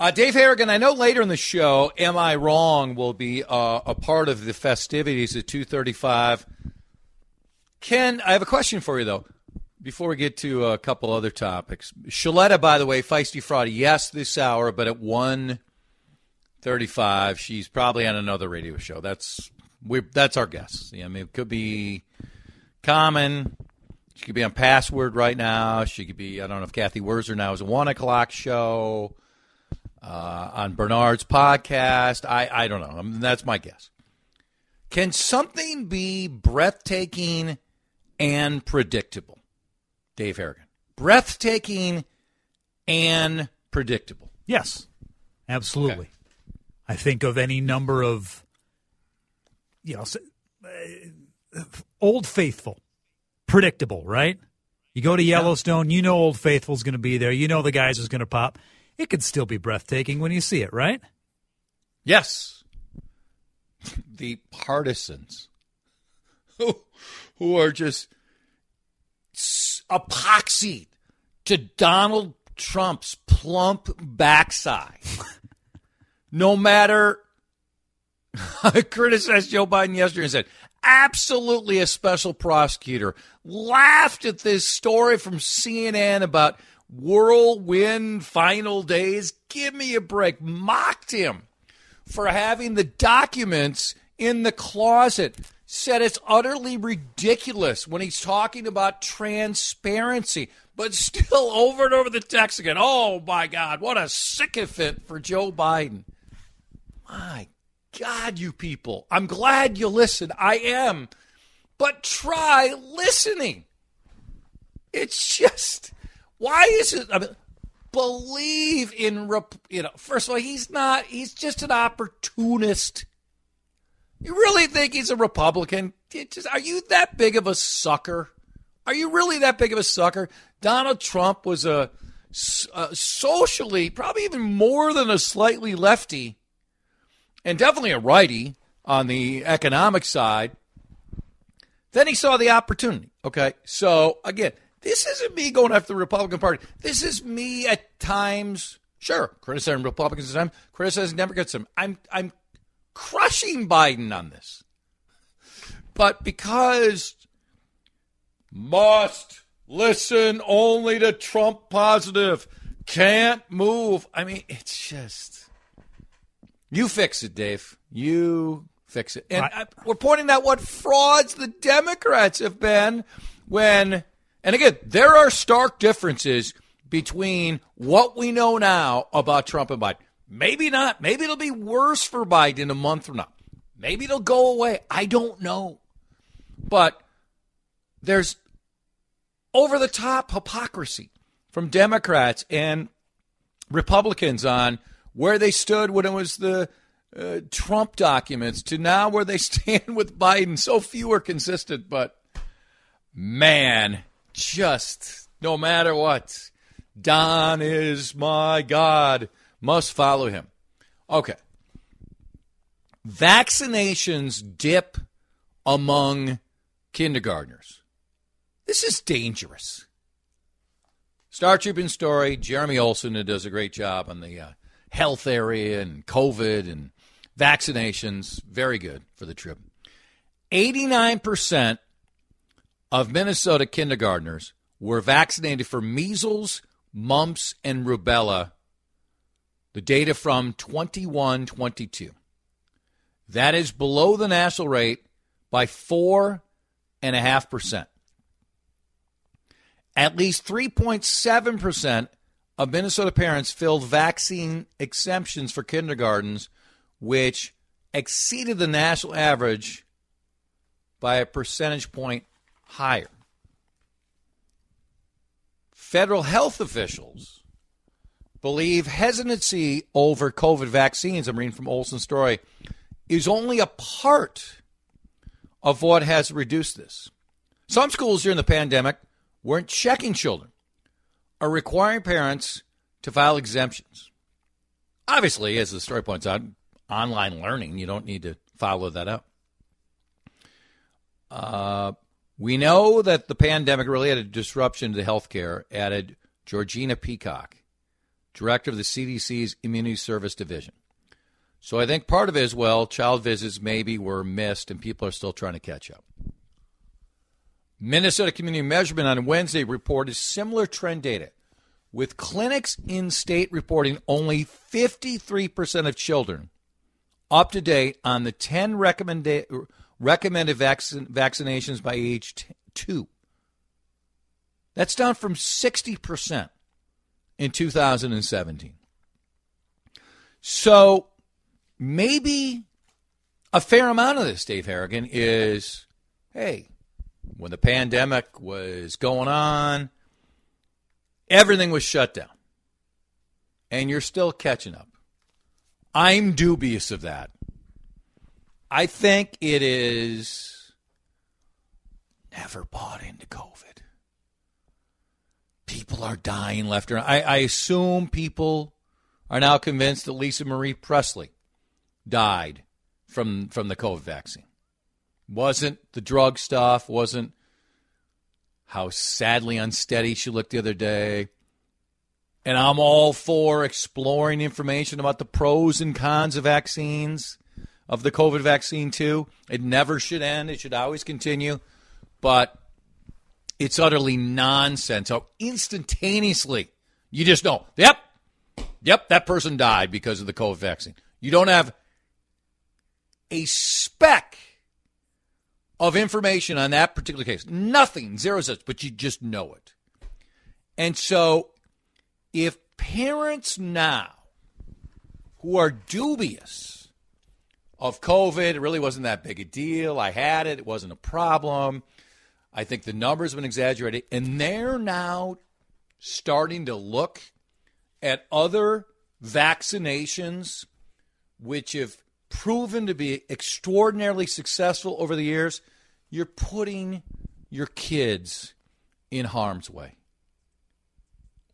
Uh, Dave Harrigan, I know later in the show, "Am I Wrong?" will be uh, a part of the festivities at two thirty-five. Ken, I have a question for you though. Before we get to a couple other topics, Shaletta, by the way, feisty Friday, yes, this hour, but at one thirty-five, she's probably on another radio show. That's we. That's our guess. Yeah, I mean, it could be common. She could be on Password right now. She could be. I don't know if Cathy Wurzer now is a one o'clock show uh, on Bernard's podcast. I I don't know. I mean, that's my guess. Can something be breathtaking and predictable? Dave Harrigan. Breathtaking and predictable. Yes, absolutely. Okay. I think of any number of, you know, uh, old faithful, predictable, right? You go to Yellowstone, you know Old Faithful's going to be there. You know the guys is going to pop. It could still be breathtaking when you see it, right? Yes. the partisans who, who are just epoxied to Donald Trump's plump backside. no matter, I criticized Joe Biden yesterday and said, absolutely a special prosecutor. Laughed at this story from CNN about whirlwind final days. Give me a break. Mocked him for having the documents in the closet said it's utterly ridiculous when he's talking about transparency, but still over and over the text again. Oh my God, what a sycophant for Joe Biden. My God, you people. I'm glad you listen. I am. But try listening. It's just, why is it? I mean, believe in, you know, first of all, he's not, he's just an opportunist you really think he's a Republican? Are you that big of a sucker? Are you really that big of a sucker? Donald Trump was a, a socially, probably even more than a slightly lefty, and definitely a righty on the economic side. Then he saw the opportunity. Okay. So again, this isn't me going after the Republican Party. This is me at times, sure, criticizing Republicans at times, criticizing Democrats. I'm I'm crushing Biden on this. But because must listen only to Trump positive, can't move. I mean, it's just. You fix it, Dave. You fix it. And I, we're pointing out what frauds the Democrats have been when, and again, there are stark differences between what we know now about Trump and Biden. Maybe not. Maybe it'll be worse for Biden a month from now. Maybe it'll go away. I don't know. But there's over the top hypocrisy from Democrats and Republicans on where they stood when it was the uh, Trump documents to now where they stand with Biden. So few are consistent, but man, just no matter what, Don is my God must follow him. Okay. Vaccinations dip among kindergartners. This is dangerous. Star Tribune story Jeremy Olson who does a great job on the uh, health area and COVID and vaccinations. Very good for the trip. 89% of Minnesota kindergartners were vaccinated for measles, mumps, and rubella the data from 21 22. That is below the national rate by 4.5%. At least 3.7% of Minnesota parents filled vaccine exemptions for kindergartens, which exceeded the national average by a percentage point higher. Federal health officials believe hesitancy over COVID vaccines, I'm reading from Olson's story, is only a part of what has reduced this. Some schools during the pandemic weren't checking children or requiring parents to file exemptions. Obviously, as the story points out, online learning, you don't need to follow that up. Uh, we know that the pandemic really had a disruption to healthcare, added Georgina Peacock director of the CDC's Immunity Service Division. So I think part of it is, well, child visits maybe were missed and people are still trying to catch up. Minnesota Community Measurement on Wednesday reported similar trend data, with clinics in state reporting only 53% of children up to date on the 10 recommended, recommended vaccin- vaccinations by age t- 2. That's down from 60% in 2017. So maybe a fair amount of this, Dave Harrigan, is hey, when the pandemic was going on, everything was shut down. And you're still catching up. I'm dubious of that. I think it is never bought into COVID. People are dying left and right. I, assume people are now convinced that Lisa Marie Presley died from from the COVID vaccine. Wasn't the drug stuff, wasn't how sadly unsteady she looked the other day. And I'm all for exploring information about the pros and cons of vaccines, of the COVID vaccine, too. It never should end, it should always continue. But it's utterly nonsense. So instantaneously, you just know, yep, yep, that person died because of the COVID vaccine. You don't have a speck of information on that particular case. Nothing, zero such, but you just know it. And so if parents now who are dubious of COVID, it really wasn't that big a deal. I had it, it wasn't a problem. I think the numbers have been exaggerated, and they're now starting to look at other vaccinations which have proven to be extraordinarily successful over the years, you're putting your kids in harm's way.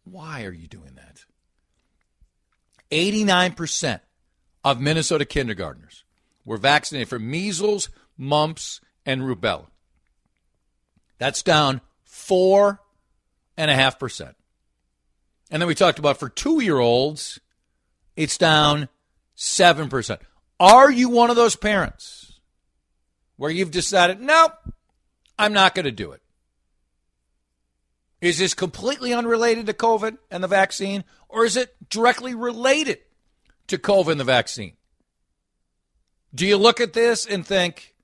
Why are you doing that? 89% of Minnesota kindergartners were vaccinated for measles, mumps, and rubella. That's down 4.5%. And then we talked about for two year olds, it's down 7%. Are you one of those parents where you've decided, nope, I'm not going to do it? Is this completely unrelated to COVID and the vaccine, or is it directly related to COVID and the vaccine? Do you look at this and think,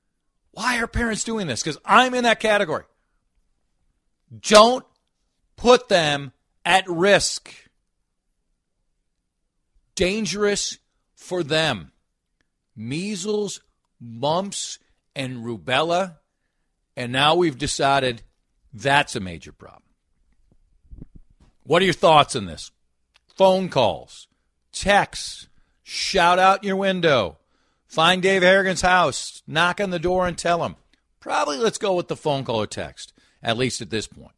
why are parents doing this? Because I'm in that category. Don't put them at risk. Dangerous for them measles, mumps, and rubella. And now we've decided that's a major problem. What are your thoughts on this? Phone calls, texts, shout out your window, find Dave Harrigan's house, knock on the door and tell him. Probably let's go with the phone call or text, at least at this point.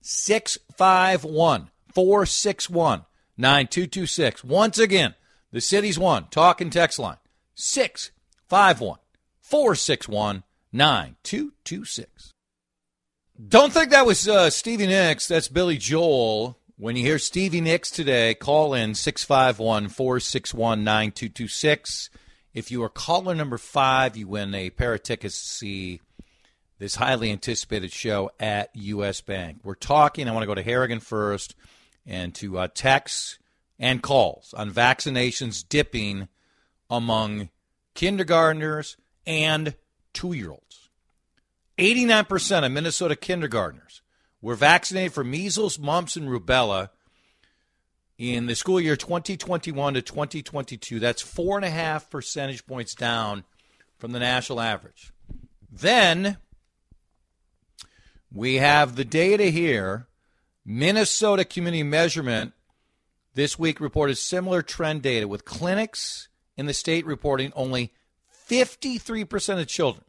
651 461 9226. Once again, the city's one. Talk and text line 651 461 9226. Don't think that was uh, Stevie Nicks. That's Billy Joel. When you hear Stevie Nicks today, call in 651 461 9226. If you are caller number five, you win a pair of tickets to see this highly anticipated show at U.S. Bank. We're talking, I want to go to Harrigan first, and to uh, texts and calls on vaccinations dipping among kindergartners and two year olds. 89% of Minnesota kindergartners were vaccinated for measles, mumps, and rubella in the school year 2021 to 2022. That's four and a half percentage points down from the national average. Then we have the data here. Minnesota Community Measurement this week reported similar trend data with clinics in the state reporting only 53% of children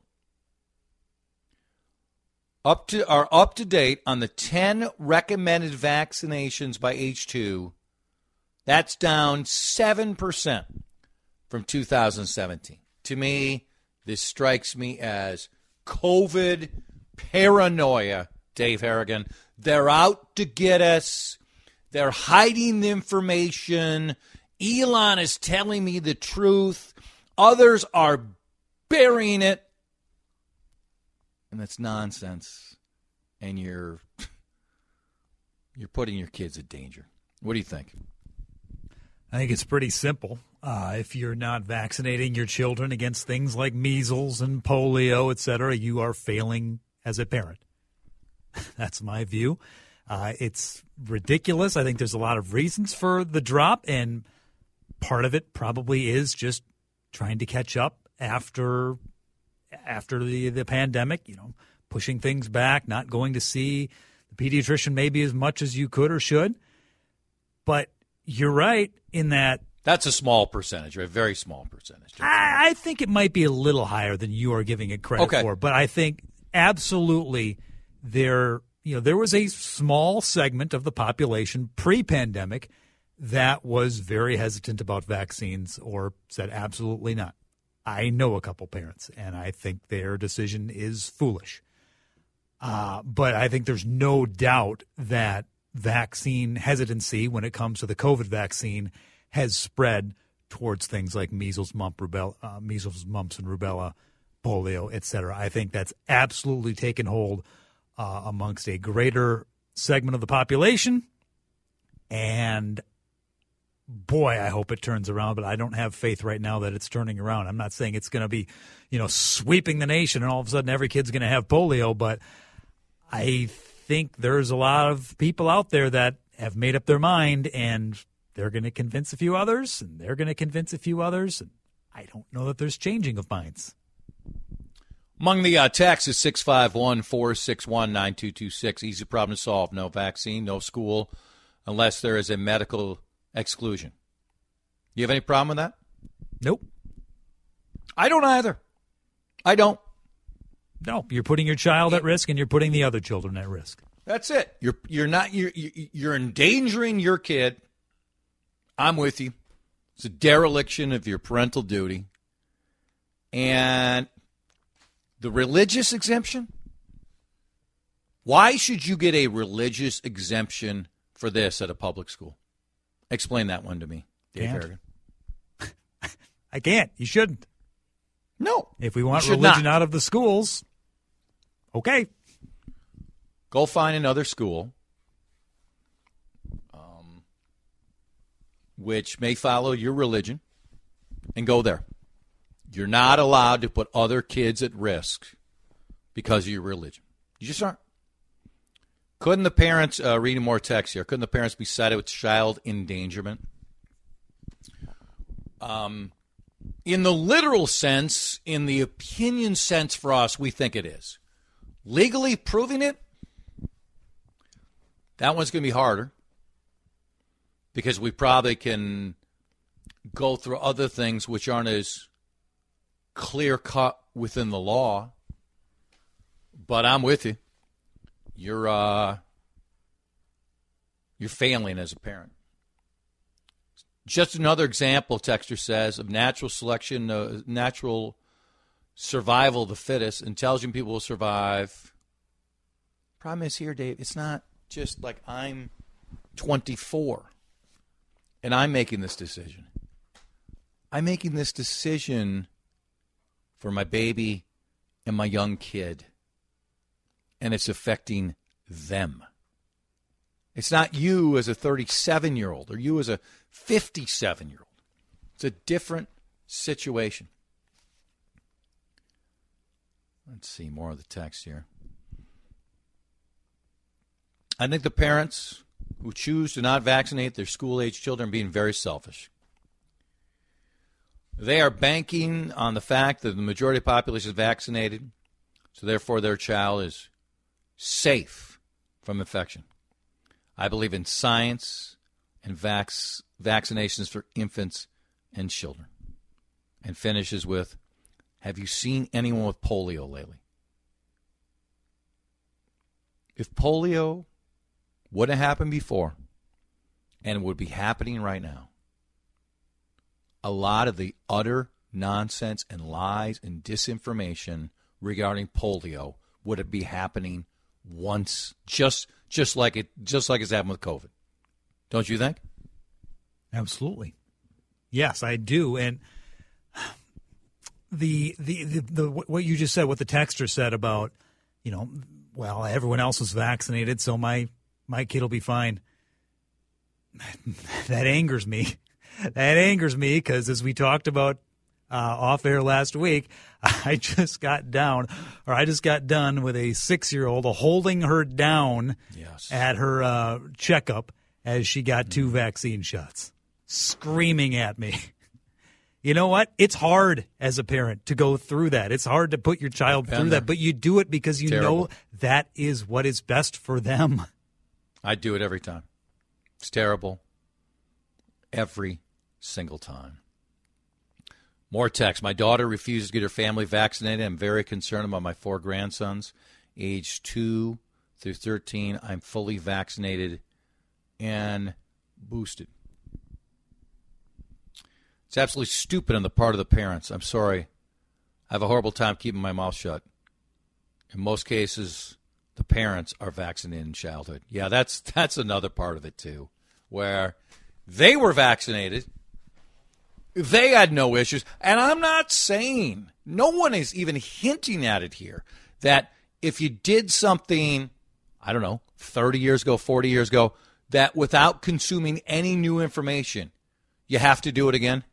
up to are up to date on the 10 recommended vaccinations by H2. That's down 7% from 2017. To me, this strikes me as COVID paranoia, Dave Harrigan. They're out to get us. They're hiding the information. Elon is telling me the truth. Others are burying it. And that's nonsense. And you're you're putting your kids in danger. What do you think? I think it's pretty simple. Uh, if you're not vaccinating your children against things like measles and polio, et cetera, you are failing as a parent. That's my view. Uh, it's ridiculous. I think there's a lot of reasons for the drop, and part of it probably is just trying to catch up after after the the pandemic. You know, pushing things back, not going to see the pediatrician maybe as much as you could or should. But you're right in that that's a small percentage, a very small percentage. I, I, think it might be a little higher than you are giving it credit okay. for, but I think absolutely there you know there was a small segment of the population pre-pandemic that was very hesitant about vaccines or said absolutely not. I know a couple parents, and I think their decision is foolish. Uh, but I think there's no doubt that vaccine hesitancy when it comes to the COVID vaccine has spread towards things like measles, mump, rubella, uh, measles, mumps, and rubella, polio, etc. I think that's absolutely taken hold uh, amongst a greater segment of the population. And boy, I hope it turns around, but I don't have faith right now that it's turning around. I'm not saying it's going to be, you know, sweeping the nation and all of a sudden every kid's going to have polio, but I think there's a lot of people out there that have made up their mind and they're going to convince a few others and they're going to convince a few others. And I don't know that there's changing of minds. Among the uh, texts is 651 461 9226. Easy problem to solve. No vaccine, no school, unless there is a medical exclusion. You have any problem with that? Nope. I don't either. I don't. No, you're putting your child at risk and you're putting the other children at risk. That's it. You're you're not you're you're endangering your kid. I'm with you. It's a dereliction of your parental duty. And the religious exemption? Why should you get a religious exemption for this at a public school? Explain that one to me, Dave. Harrigan. I can't. You shouldn't. No. If we want religion not. out of the schools, okay. Go find another school um, which may follow your religion and go there. You're not allowed to put other kids at risk because of your religion. You just aren't. Couldn't the parents, uh, reading more text here, couldn't the parents be cited with child endangerment? Um, in the literal sense, in the opinion sense for us, we think it is. Legally proving it, that one's going to be harder because we probably can go through other things which aren't as clear cut within the law. But I'm with you. You're uh, you're failing as a parent. Just another example, Texter says, of natural selection, uh, natural survival of the fittest. Intelligent people will survive. Problem is here, Dave. It's not just like I'm 24 and I'm making this decision. I'm making this decision for my baby and my young kid, and it's affecting them. It's not you as a 37 year old or you as a 57 year old. It's a different situation. Let's see more of the text here. I think the parents who choose to not vaccinate their school age children are being very selfish. They are banking on the fact that the majority of the population is vaccinated, so therefore their child is safe from infection. I believe in science and vax, vaccinations for infants and children. And finishes with Have you seen anyone with polio lately? If polio would have happened before and would be happening right now, a lot of the utter nonsense and lies and disinformation regarding polio would it be happening once just just like it just like it's happened with COVID. Don't you think? Absolutely. Yes, I do. And the, the the the what you just said, what the texter said about, you know, well, everyone else was vaccinated, so my my kid will be fine. that angers me. That angers me because, as we talked about uh, off air last week, I just got down, or I just got done with a six year old holding her down Yes. at her uh, checkup as she got two mm-hmm. vaccine shots, screaming at me. You know what? It's hard as a parent to go through that. It's hard to put your child through that, but you do it because you Terrible. know that is what is best for them. I do it every time. It's terrible. Every single time. More text. My daughter refuses to get her family vaccinated. I'm very concerned about my four grandsons, age 2 through 13. I'm fully vaccinated and boosted. It's absolutely stupid on the part of the parents. I'm sorry. I have a horrible time keeping my mouth shut. In most cases, the parents are vaccinated in childhood. Yeah, that's that's another part of it too, where they were vaccinated, they had no issues, and I'm not saying no one is even hinting at it here that if you did something, I don't know, 30 years ago, 40 years ago, that without consuming any new information, you have to do it again.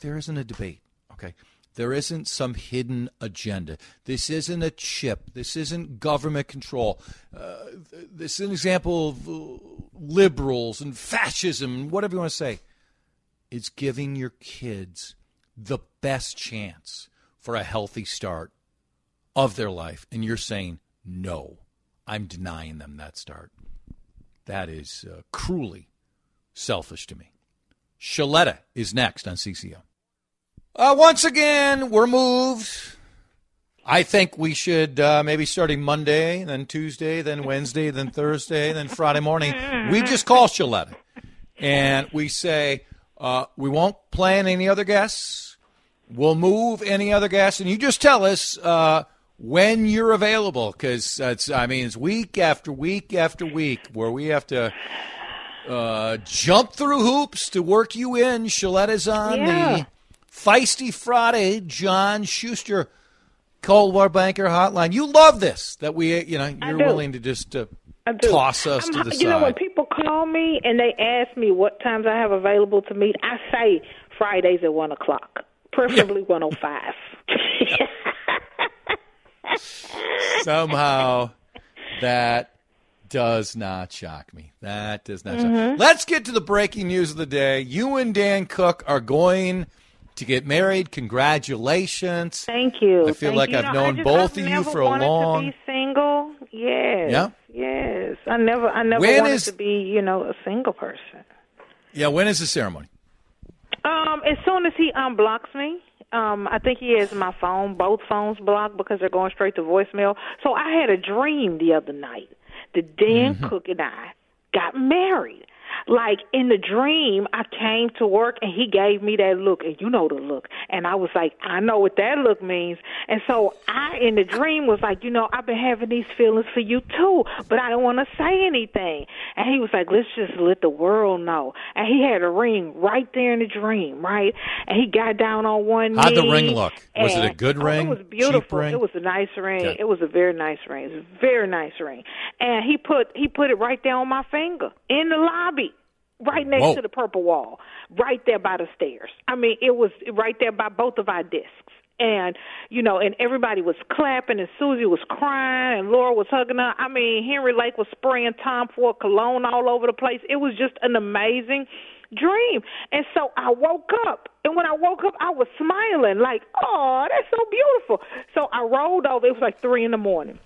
There isn't a debate. Okay. There isn't some hidden agenda. This isn't a chip. This isn't government control. Uh, this is an example of uh, liberals and fascism, whatever you want to say. It's giving your kids the best chance for a healthy start of their life. And you're saying, no, I'm denying them that start. That is uh, cruelly selfish to me. Shaletta is next on CCO. Uh, once again, we're moved. I think we should uh, maybe starting Monday, then Tuesday, then Wednesday, then Thursday, then Friday morning. We just call Shaletta and we say uh, we won't plan any other guests. We'll move any other guests, and you just tell us uh, when you're available because it's I mean it's week after week after week where we have to uh, jump through hoops to work you in. Shaletta's on Yeah. the Feisty Friday, John Schuster, Coldwell Banker Hotline. You love this that we, you know, you're willing to just uh, toss us I'm- to the you know, when people call me and they ask me what times I have available to meet, I say Fridays at one o'clock, preferably one o five. Somehow that does not shock me. That does not Mm-hmm. shock Let's get to the breaking news of the day. You and Dan Cook are going to get married. Congratulations. Thank you. I feel Thank like you. I've You known both I've of you for a long- To be single. Yes. Yeah? Yes. I never. I never When wanted is- to be, you know, a single person. Yeah, when is the ceremony? Um, as soon as he unblocks me, um, I think he has my phone, both phones blocked because they're going straight to voicemail. So I had a dream the other night that Dan Mm-hmm. Cook and I got married. Like in the dream, I came to work and he gave me that look, and you know the look. And I was like, I know what that look means. And so I, in the dream, was like, you know, I've been having these feelings for you too, but I don't want to say anything. And he was like, let's just let the world know. And he had a ring right there in the dream, right? And he got down on one knee. How'd the ring look? Was it a good oh, ring? It was beautiful. ring? It was a nice ring. It was a very nice ring. It was a very nice ring. And he put he put it right there on my finger in the lobby, right next Whoa. to the purple wall, right there by the stairs. I mean, it was right there by both of our desks. And you know, and everybody was clapping, and Susie was crying, and Laura was hugging her. I mean, Henry Lake was spraying Tom Ford cologne all over the place. It was just an amazing dream. And so I woke up, and when I woke up, I was smiling, like, "Oh, that's so beautiful." So I rolled over. It was like three in the morning.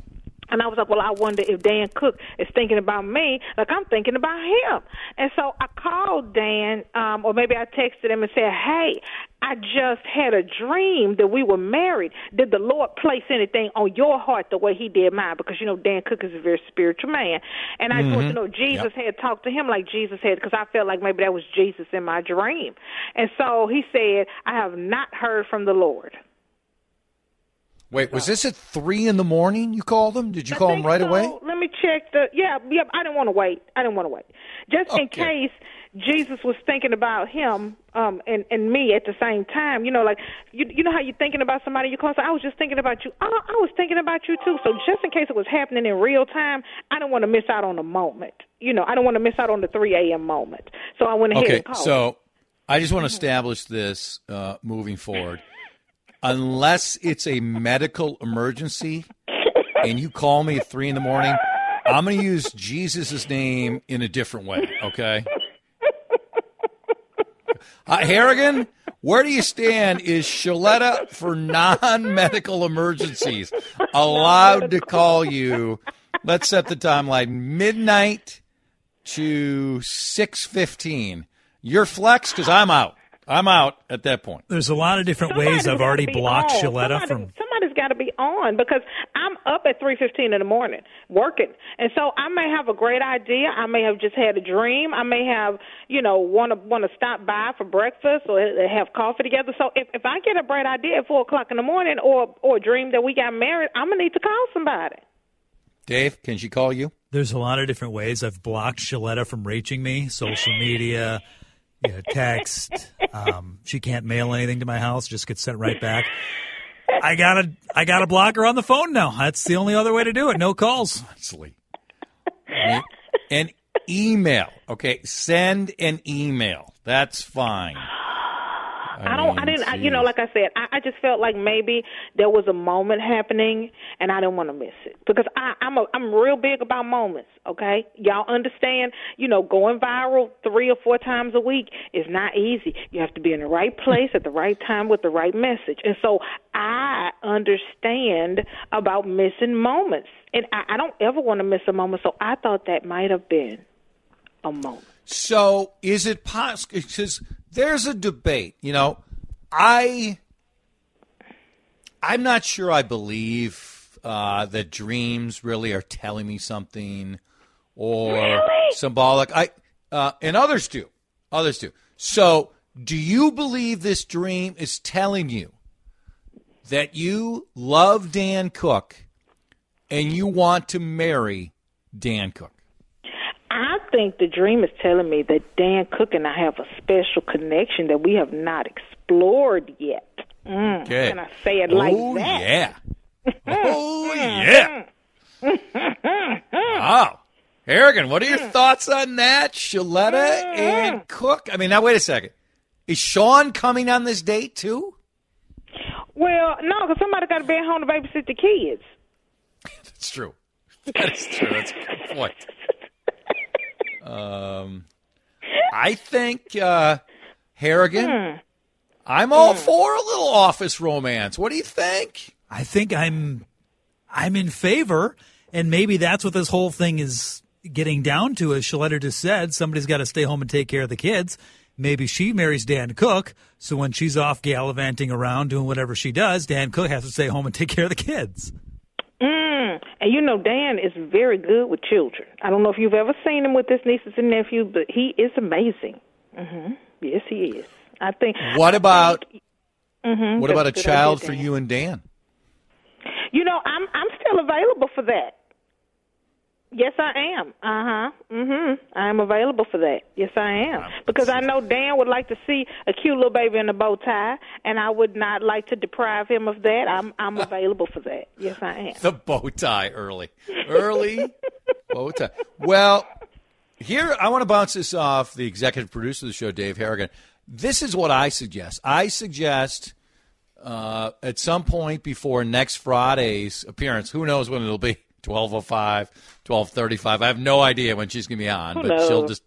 And I was like, well, I wonder if Dan Cook is thinking about me like I'm thinking about him. And so I called Dan, um, or maybe I texted him and said, hey, I just had a dream that we were married. Did the Lord place anything on your heart the way he did mine? Because, you know, Dan Cook is a very spiritual man. And I just want to know, Jesus had talked to him like Jesus had, because I felt like maybe that was Jesus in my dream. And so he said, I have not heard from the Lord. Wait, was this at three in the morning? You called them? Did you I call them right so. away? Let me check the. Yeah, yeah. I didn't want to wait. I didn't want to wait. Just in case Jesus was thinking about him um, and and me at the same time. You know, like you you know how you're thinking about somebody you call. So I was just thinking about you. I, I was thinking about you too. So just in case it was happening in real time, I didn't want to miss out on the moment. You know, I don't want to miss out on the 3 a.m. moment. So I went ahead Okay, and called. so I just want to establish this uh, moving forward. Unless it's a medical emergency and you call me at three in the morning, I'm going to use Jesus' name in a different way, okay? Uh, Harrigan, where do you stand? Is Shaletta for non medical emergencies allowed to call you? Let's set the timeline midnight to 6.15. You're flex because I'm out. I'm out at that point. There's a lot of different Somebody's ways I've already blocked on. Shaletta Somebody- from. Somebody's got to be on because I'm up at three fifteen in the morning working, and so I may have a great idea. I may have just had a dream. I may have, you know, want to want to stop by for breakfast or have coffee together. So if if I get a bright idea at four o'clock in the morning or or a dream that we got married, I'm gonna need to call somebody. Dave, can she call you? There's a lot of different ways I've blocked Shaletta from reaching me. Social media, know, text. Um, she can't mail anything to my house; just gets sent right back. I gotta, I gotta block her on the phone now. That's the only other way to do it. No calls. Honestly. An email. Okay, send an email. That's fine. I don't. I didn't. I, you know, like I said, I, I just felt like maybe there was a moment happening, and I didn't want to miss it because I, I'm a, I'm real big about moments. Okay, y'all understand? You know, going viral three or four times a week is not easy. You have to be in the right place at the right time with the right message, and so I understand about missing moments, and I, I don't ever want to miss a moment. So I thought that might have been a moment. So is it possible? Because there's a debate. You know, I I'm not sure. I believe uh, that dreams really are telling me something or Really? symbolic. I uh, and others do. Others do. So, do you believe this dream is telling you that you love Dan Cook and you want to marry Dan Cook? I think the dream is telling me that Dan Cook and I have a special connection that we have not explored yet. Mm, Okay. Can I say it like oh, that? yeah. Oh, yeah. wow. Harrigan, what are your thoughts on that? Shaletta and Cook? I mean, now, wait a second. Is Sean coming on this date, too? Well, no, because somebody got to be at home to babysit the kids. That's true. That is true. That's a good point. Um, I think, uh, Harrigan, I'm all for a little office romance. What do you think? I think I'm, I'm in favor, and maybe that's what this whole thing is getting down to. As Shaletta just said, somebody's got to stay home and take care of the kids. Maybe she marries Dan Cook, so when she's off gallivanting around doing whatever she does, Dan Cook has to stay home and take care of the kids. Mm. And you know, Dan is very good with children. I don't know if you've ever seen him with his nieces and nephews, but he is amazing. hmm Yes, he is. I think. What about Mhm, what about a child idea, for you and Dan? You know, I'm I'm still available for that. Yes, I am. Uh huh. Mhm. I am available for that. Yes, I am. Because I know Dan would like to see a cute little baby in a bow tie, and I would not like to deprive him of that. I'm I'm available for that. Yes, I am. The bow tie early. Early bow tie. Well, here I want to bounce this off the executive producer of the show, Dave Harrigan. This is what I suggest. I suggest uh, at some point before next Friday's appearance, who knows when it'll be, 1205, 1235. I have no idea when she's going to be on, Who but she'll just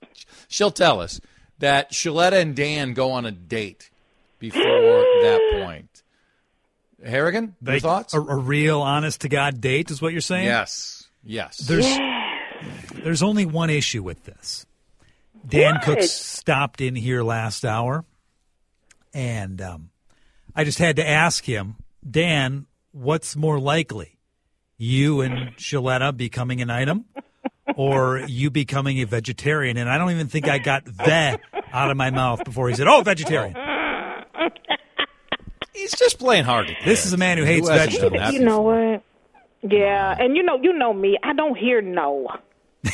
she'll tell us that Shaletta and Dan go on a date before that point. Harrigan, your Like, thoughts? A, a real, honest to God date is what you're saying. Yes. Yes. There's there's only one issue with this. Dan What? Cook stopped in here last hour, and um, I just had to ask him, Dan, what's more likely, you and Shaletta becoming an item, or you becoming a vegetarian? And I don't even think I got that out of my mouth before he said, "Oh, vegetarian." He's just playing hard. This is a man who hates hasn't vegetables. that You know what? Yeah, and you know, you know me. I don't hear no.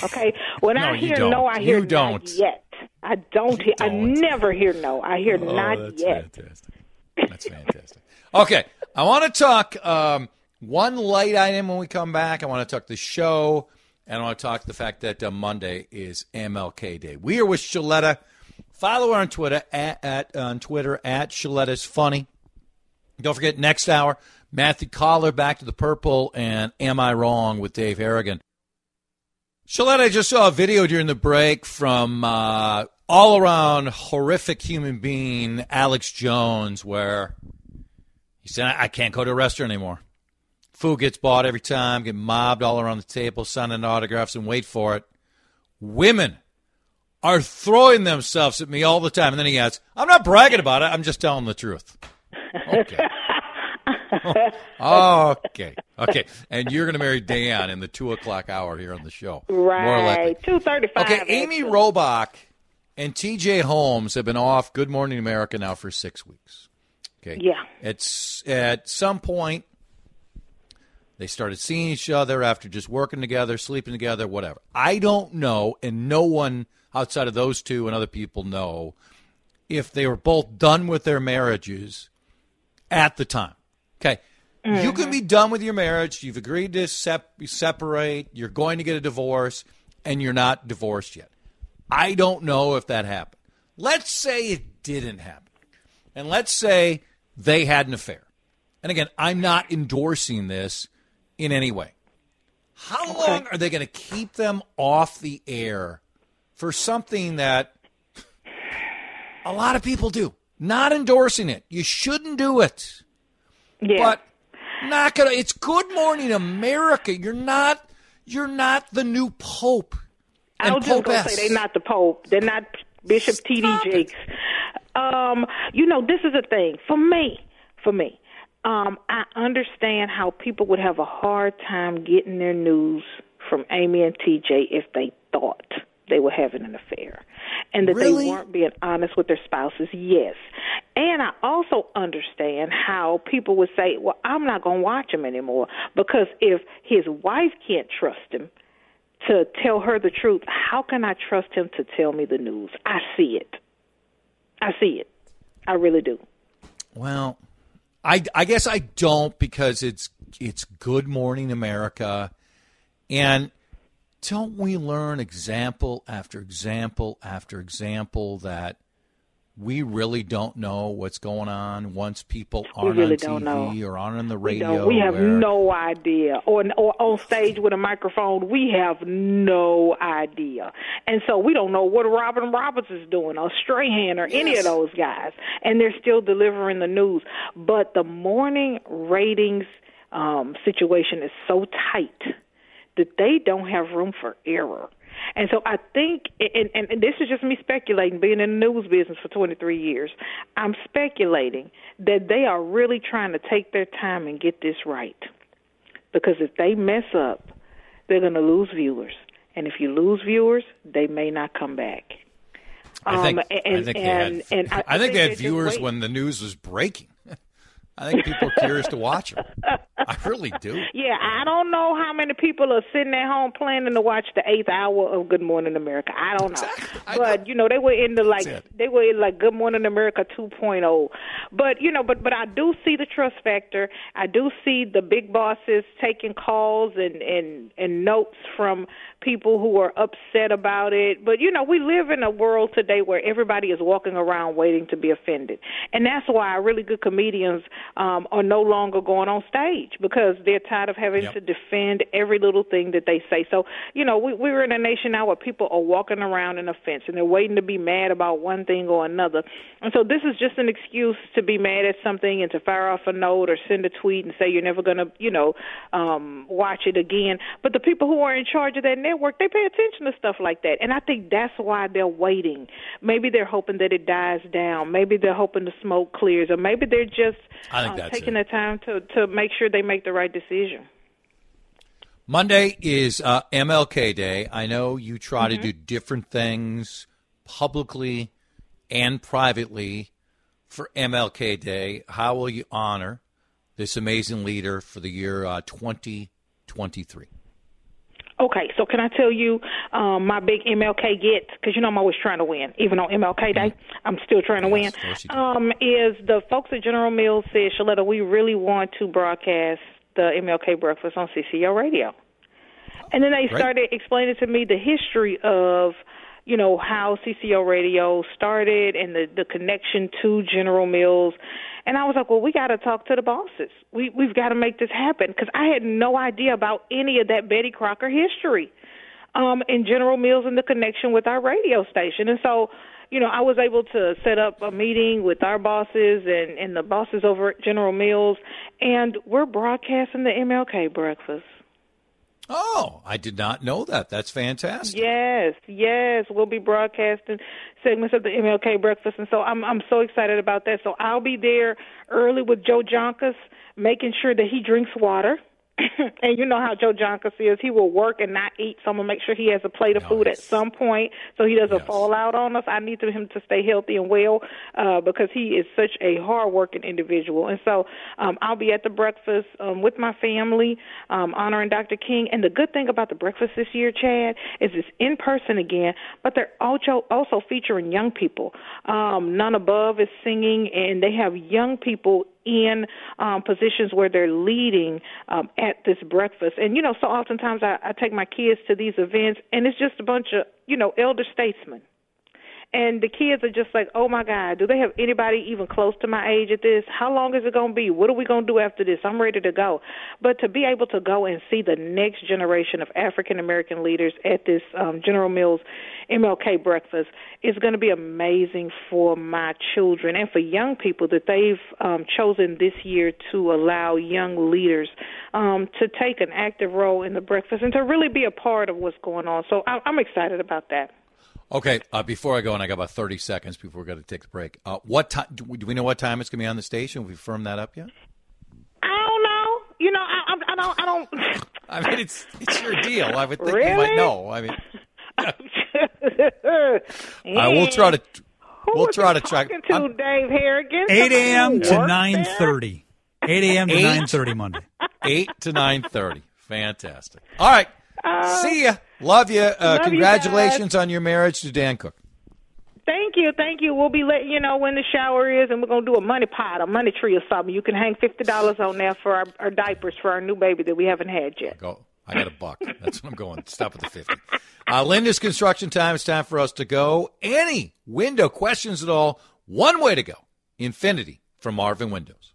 Okay, when No, I hear no, I hear You don't. not yet. I don't hear. I never hear no. I hear Oh, not that's yet. fantastic. That's fantastic. Okay, I want to talk um, one light item when we come back. I want to talk the show, and I want to talk the fact that uh, Monday is MLK Day. We are with Shaletta. Follow her on Twitter at, at on Twitter at Shaletta's Funny. Don't forget next hour, Matthew Coller back to the purple and Am I Wrong with Dave Harrigan. Shaletta, I just saw a video during the break from uh, all around horrific human being Alex Jones where he said, I can't go to a restaurant anymore. Food gets bought every time, get mobbed all around the table, signing autographs, and wait for it. Women are throwing themselves at me all the time. And then he adds, I'm not bragging about it, I'm just telling the truth. Okay. okay. Okay. And you're going to marry Dan in the two o'clock hour here on the show. Right, two thirty-five. Okay, Amy Robach and TJ Holmes have been off Good Morning America now for six weeks. Okay. Yeah. It's at some point they started seeing each other after just working together, sleeping together, whatever. I don't know, and no one outside of those two and other people know if they were both done with their marriages at the time. Okay. You can be mm-hmm. done with your marriage. You've agreed to sep- separate. You're going to get a divorce, and you're not divorced yet. I don't know if that happened. Let's say it didn't happen. And let's say they had an affair. And again, I'm not endorsing this in any way. How long are they going to keep them off the air for something that a lot of people do? Not endorsing it. You shouldn't do it. Yeah. But not gonna it's good morning America. You're not you're not the new Pope. I was just gonna say they're not the Pope. They're not Bishop T.D. Stop. Jakes. Um, you know, this is a thing for me. For me, um, I understand how people would have a hard time getting their news from Amy and T.J. if they thought they were having an affair, and that Really? they weren't being honest with their spouses. Yes, and I also understand how people would say, "Well, I'm not going to watch him anymore because if his wife can't trust him." to tell her the truth, how can I trust him to tell me the news? I see it. I see it. I really do. Well, I, I guess I don't because it's it's Good Morning America, and don't we learn example after example after example that we really don't know what's going on once people aren't really on TV or aren't on the We radio. don't. We have where- no idea. Or, or on stage with a microphone, we have no idea. And so we don't know what Robin Roberts is doing, or Strahan, or any of those guys. And they're still delivering the news. But the morning ratings um, situation is so tight that they don't have room for error. And so I think, and, and, and this is just me speculating, being in the news business for 23 years, I'm speculating that they are really trying to take their time and get this right. Because if they mess up, they're going to lose viewers. And if you lose viewers, they may not come back. I think, Um, and- I think they and- had, I I think think they had viewers when the news was breaking. I think people are curious to watch them. I really do. Yeah, I don't know how many people are sitting at home planning to watch the eighth hour of Good Morning America. I don't know, I but you know they were in the like they were in like Good Morning America 2.0. But you know, but but I do see the trust factor. I do see the big bosses taking calls and and and notes from people who are upset about it. But you know, we live in a world today where everybody is walking around waiting to be offended, and that's why really good comedians um, are no longer going on stage because they're tired of having Yep. to defend every little thing that they say. So you know, we we're in a nation now where people are walking around in offense and they're waiting to be mad about one thing or another, and so this is just an excuse to be mad at something and to fire off a note or send a tweet and say you're never going to, you know, um, watch it again. But the people who are in charge of that network, they pay attention to stuff like that, and I think that's why they're waiting. Maybe they're hoping that it dies down. Maybe they're hoping the smoke clears, or maybe they're just uh, taking it. the time to to make sure they make the right decision. Monday is uh, MLK Day. I know you try to do different things publicly and privately for MLK Day, how will you honor this amazing leader for the year uh, 2023? Okay, so can I tell you um, my big MLK get? Because you know I'm always trying to win, even on MLK Day. I'm still trying to win. of course you do. Um, is the folks at General Mills said, Shaletta, we really want to broadcast the MLK breakfast on CCO Radio. And then they started explaining to me the history of, you know, how CCO Radio started and the the connection to General Mills. And I was like, well, we got to talk to the bosses. We we've got to make this happen because I had no idea about any of that Betty Crocker history. Um, and General Mills and the connection with our radio station. And so, you know, I was able to set up a meeting with our bosses and, and the bosses over at General Mills, and we're broadcasting the MLK breakfast. Oh, I did not know that. That's fantastic. Yes, yes, we'll be broadcasting segments of the MLK breakfast, and so I'm I'm so excited about that. So I'll be there early with Joe Jonkas, making sure that he drinks water. and you know how Joe Jonkas is; he will work and not eat. So I'm gonna make sure he has a plate of food at some point, so he doesn't Yes. fall out on us. I need him to stay healthy and well uh, because he is such a hard-working individual. And so um, I'll be at the breakfast um, with my family, um, honoring Dr. King. And the good thing about the breakfast this year, Chad, is it's in person again, but they're also also featuring young people. Um, None Above is singing, and they have young people in um, positions where they're leading um, at this breakfast. And you know, so oftentimes I, I take my kids to these events, and it's just a bunch of you know elder statesmen. And the kids are just like, oh my God, do they have anybody even close to my age at this? How long is it going to be? What are we going to do after this? I'm ready to go. But to be able to go and see the next generation of African American leaders at this um, General Mills MLK breakfast is going to be amazing for my children and for young people that they've um, chosen this year to allow young leaders um, to take an active role in the breakfast and to really be a part of what's going on. So I- I'm excited about that. Okay, uh, before I go, and I got about 30 seconds before we got to take the break. Uh, what time? Do we, do we know what time it's going to be on the station? Have we firmed that up yet? I don't know. You know, I, I, I don't. I don't. I mean, it's it's your deal. I would think you might know. I mean, I will try to. Who We'll try to track. talking to I'm- Dave Harrigan. 8 a.m. to 9.30. 8 a.m. to 9.30 Monday. eight to nine thirty. Fantastic. All right. See ya. Love you. Uh, love you congratulations on your marriage to Dan Cook. Thank you, thank you. We'll be letting you know when the shower is, and we're gonna do a money pot, a money tree, or something. You can hang fifty dollars on there for our, our diapers for our new baby that we haven't had yet. Go. I got a buck. That's what I'm going. Stop at the 50. Uh, Lindus construction time. It's time for us to go. Any window questions at all? One way to go. Infinity from Marvin Windows.